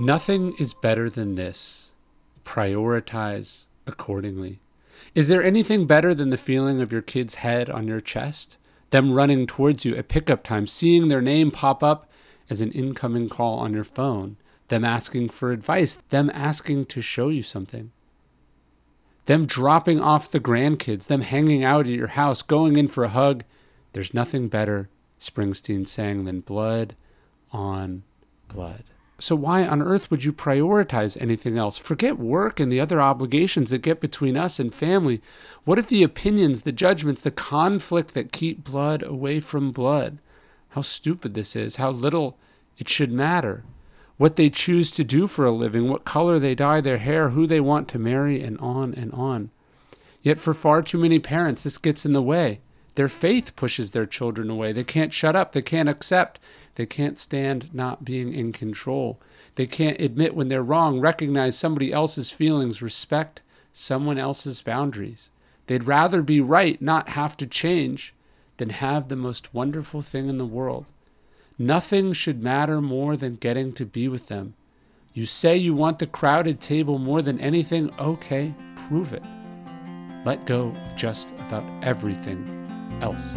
Nothing is better than this. Prioritize accordingly. Is there anything better than the feeling of your kid's head on your chest? Them running towards you at pickup time, seeing their name pop up as an incoming call on your phone, them asking for advice, them asking to show you something, them dropping off the grandkids, them hanging out at your house, going in for a hug. There's nothing better, Springsteen sang, than blood on blood. So, why on earth would you prioritize anything else? Forget work and the other obligations that get between us and family. What if the opinions, the judgments, the conflict that keep blood away from blood? How stupid this is, how little it should matter. What they choose to do for a living, what color they dye their hair, who they want to marry, and on and on. Yet, for far too many parents, this gets in the way. Their faith pushes their children away. They can't shut up, they can't accept they can't stand not being in control. They can't admit when they're wrong, recognize somebody else's feelings, respect someone else's boundaries. They'd rather be right, not have to change, than have the most wonderful thing in the world. Nothing should matter more than getting to be with them. You say you want the crowded table more than anything, okay, prove it. Let go of just about everything else.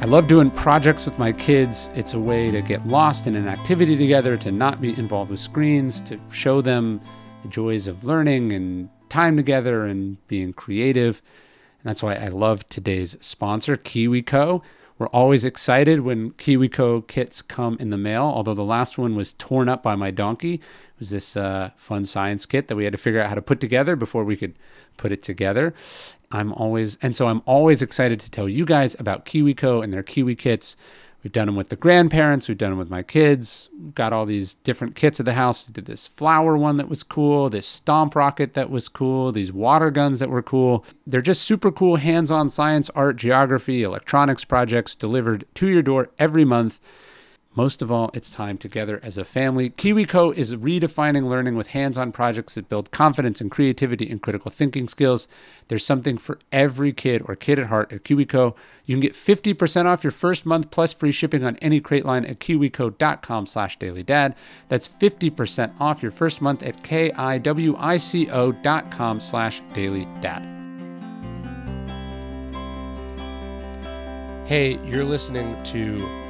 I love doing projects with my kids. It's a way to get lost in an activity together, to not be involved with screens, to show them the joys of learning and time together and being creative. And that's why I love today's sponsor, KiwiCo. We're always excited when KiwiCo kits come in the mail, although the last one was torn up by my donkey. It was this uh, fun science kit that we had to figure out how to put together before we could put it together. I'm always, and so I'm always excited to tell you guys about KiwiCo and their Kiwi kits. We've done them with the grandparents, we've done them with my kids. Got all these different kits at the house. Did this flower one that was cool, this stomp rocket that was cool, these water guns that were cool. They're just super cool hands on science, art, geography, electronics projects delivered to your door every month. Most of all, it's time together as a family. KiwiCo is redefining learning with hands on projects that build confidence and creativity and critical thinking skills. There's something for every kid or kid at heart at KiwiCo. You can get 50% off your first month plus free shipping on any crate line at kiwico.com slash dailydad. That's 50% off your first month at kiwico dot com slash dailydad. Hey, you're listening to